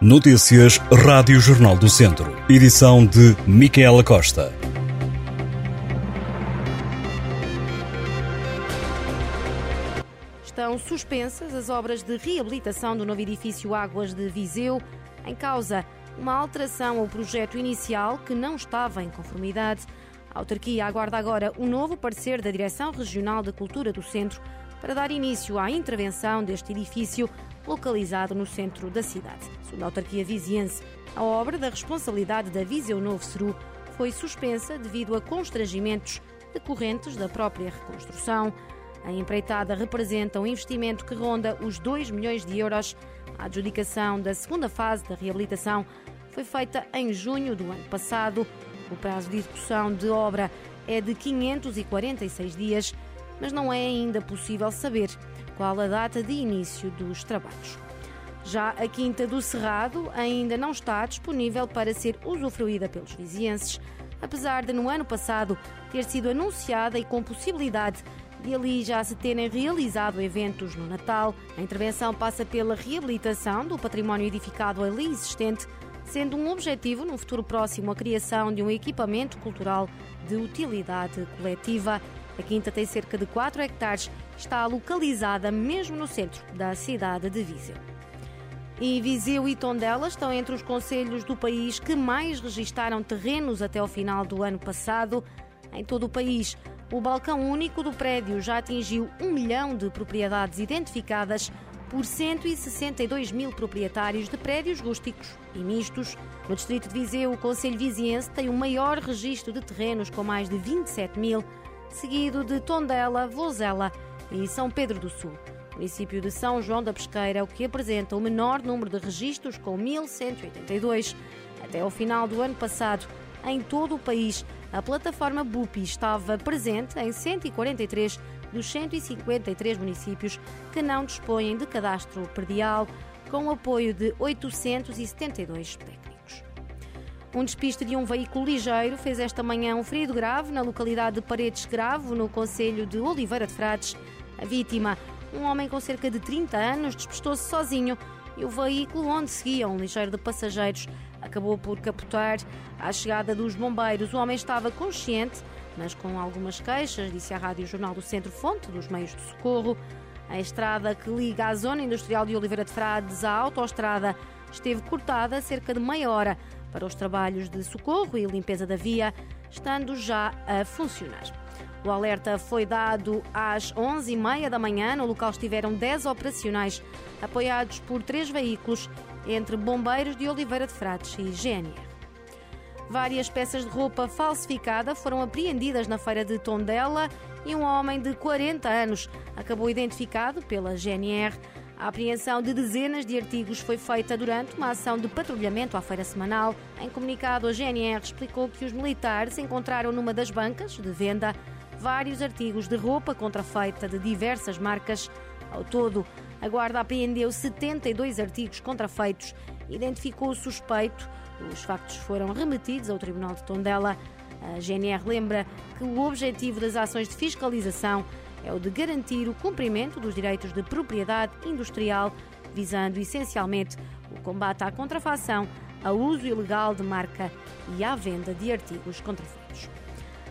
Notícias Rádio Jornal do Centro. Edição de Micaela Costa. Estão suspensas as obras de reabilitação do novo edifício Águas de Viseu. Em causa, uma alteração ao projeto inicial que não estava em conformidade. A autarquia aguarda agora um novo parecer da Direção Regional de Cultura do Centro para dar início à intervenção deste edifício localizado no centro da cidade. Segundo a autarquia viziense, a obra da responsabilidade da Viseu Novo Ceru foi suspensa devido a constrangimentos decorrentes da própria reconstrução. A empreitada representa um investimento que ronda os 2 milhões de euros. A adjudicação da segunda fase da reabilitação foi feita em junho do ano passado. O prazo de execução de obra é de 546 dias, mas não é ainda possível saber qual a data de início dos trabalhos. Já a Quinta do Cerrado ainda não está disponível para ser usufruída pelos vizienses, apesar de no ano passado ter sido anunciada e com possibilidade de ali já se terem realizado eventos no Natal. A intervenção passa pela reabilitação do património edificado ali existente, sendo um objetivo no futuro próximo a criação de um equipamento cultural de utilidade coletiva. A quinta tem cerca de 4 hectares, está localizada mesmo no centro da cidade de Viseu. E Viseu e Tondela estão entre os conselhos do país que mais registaram terrenos até ao final do ano passado. Em todo o país, o balcão único do prédio já atingiu um milhão de propriedades identificadas por 162 mil proprietários de prédios rústicos e mistos. No distrito de Viseu, o Conselho Viziense tem o maior registro de terrenos, com mais de 27 mil seguido de Tondela, Vozela e São Pedro do Sul. O município de São João da Pesqueira é o que apresenta o menor número de registros, com 1.182. Até ao final do ano passado, em todo o país, a plataforma BUPI estava presente em 143 dos 153 municípios que não dispõem de cadastro perdial, com o apoio de 872 técnicos. Um despiste de um veículo ligeiro fez esta manhã um ferido grave na localidade de Paredes Gravo, no Conselho de Oliveira de Frades. A vítima, um homem com cerca de 30 anos, despistou-se sozinho e o veículo onde seguia um ligeiro de passageiros acabou por capotar. À chegada dos bombeiros, o homem estava consciente, mas com algumas queixas, disse a Rádio Jornal do Centro Fonte dos Meios de Socorro. A estrada que liga a zona industrial de Oliveira de Frades à autoestrada esteve cortada cerca de meia hora para os trabalhos de socorro e limpeza da via, estando já a funcionar. O alerta foi dado às 11h30 da manhã. No local estiveram 10 operacionais, apoiados por três veículos, entre bombeiros de Oliveira de Frades e GNR. Várias peças de roupa falsificada foram apreendidas na feira de Tondela e um homem de 40 anos acabou identificado pela GNR a apreensão de dezenas de artigos foi feita durante uma ação de patrulhamento à feira semanal. Em comunicado, a GNR explicou que os militares encontraram numa das bancas de venda vários artigos de roupa contrafeita de diversas marcas. Ao todo, a Guarda apreendeu 72 artigos contrafeitos, identificou o suspeito. Os factos foram remetidos ao Tribunal de Tondela. A GNR lembra que o objetivo das ações de fiscalização é o de garantir o cumprimento dos direitos de propriedade industrial, visando essencialmente o combate à contrafação, ao uso ilegal de marca e à venda de artigos contrafeitos.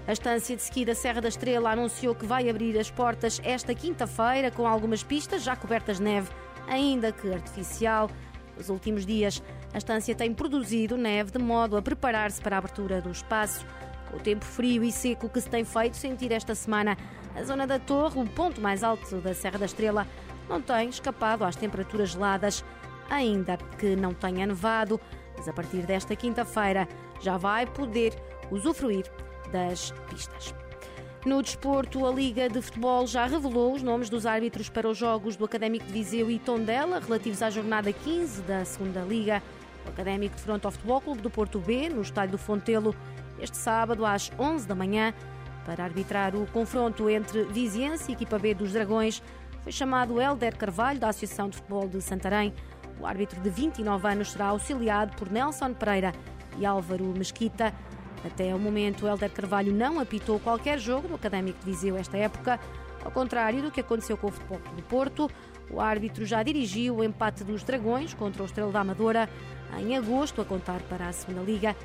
A estância de ski da Serra da Estrela anunciou que vai abrir as portas esta quinta-feira com algumas pistas já cobertas de neve, ainda que artificial. Nos últimos dias, a estância tem produzido neve de modo a preparar-se para a abertura do espaço. O tempo frio e seco que se tem feito sentir esta semana, a zona da Torre, o ponto mais alto da Serra da Estrela, não tem escapado às temperaturas geladas, ainda que não tenha nevado, mas a partir desta quinta-feira já vai poder usufruir das pistas. No desporto, a Liga de Futebol já revelou os nomes dos árbitros para os jogos do Académico de Viseu e Tondela, relativos à jornada 15 da Segunda Liga. O Académico defronta ao Futebol Clube do Porto B, no estádio do Fontelo, este sábado às 11 da manhã, para arbitrar o confronto entre Viziense e equipa B dos Dragões, foi chamado Helder Carvalho, da Associação de Futebol de Santarém. O árbitro de 29 anos será auxiliado por Nelson Pereira e Álvaro Mesquita. Até o momento, Helder Carvalho não apitou qualquer jogo do Académico de Viseu esta época. Ao contrário do que aconteceu com o Futebol do Porto, O árbitro já dirigiu o empate dos Dragões contra o Estrela da Amadora em agosto, a contar para a Segunda Liga.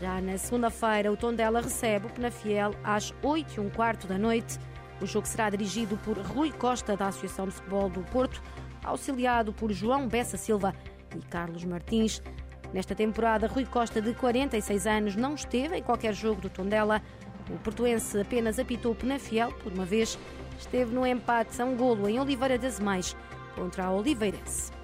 Já na segunda-feira, o Tondela recebe o Penafiel às 8 e um quarto da noite. O jogo será dirigido por Rui Costa, da Associação de Futebol do Porto, auxiliado por João Bessa Silva e Carlos Martins. Nesta temporada, Rui Costa, de 46 anos, não esteve em qualquer jogo do Tondela. O portuense apenas apitou o Penafiel por uma vez. Esteve no empate a um golo em Oliveira das Mais contra a Oliveirense.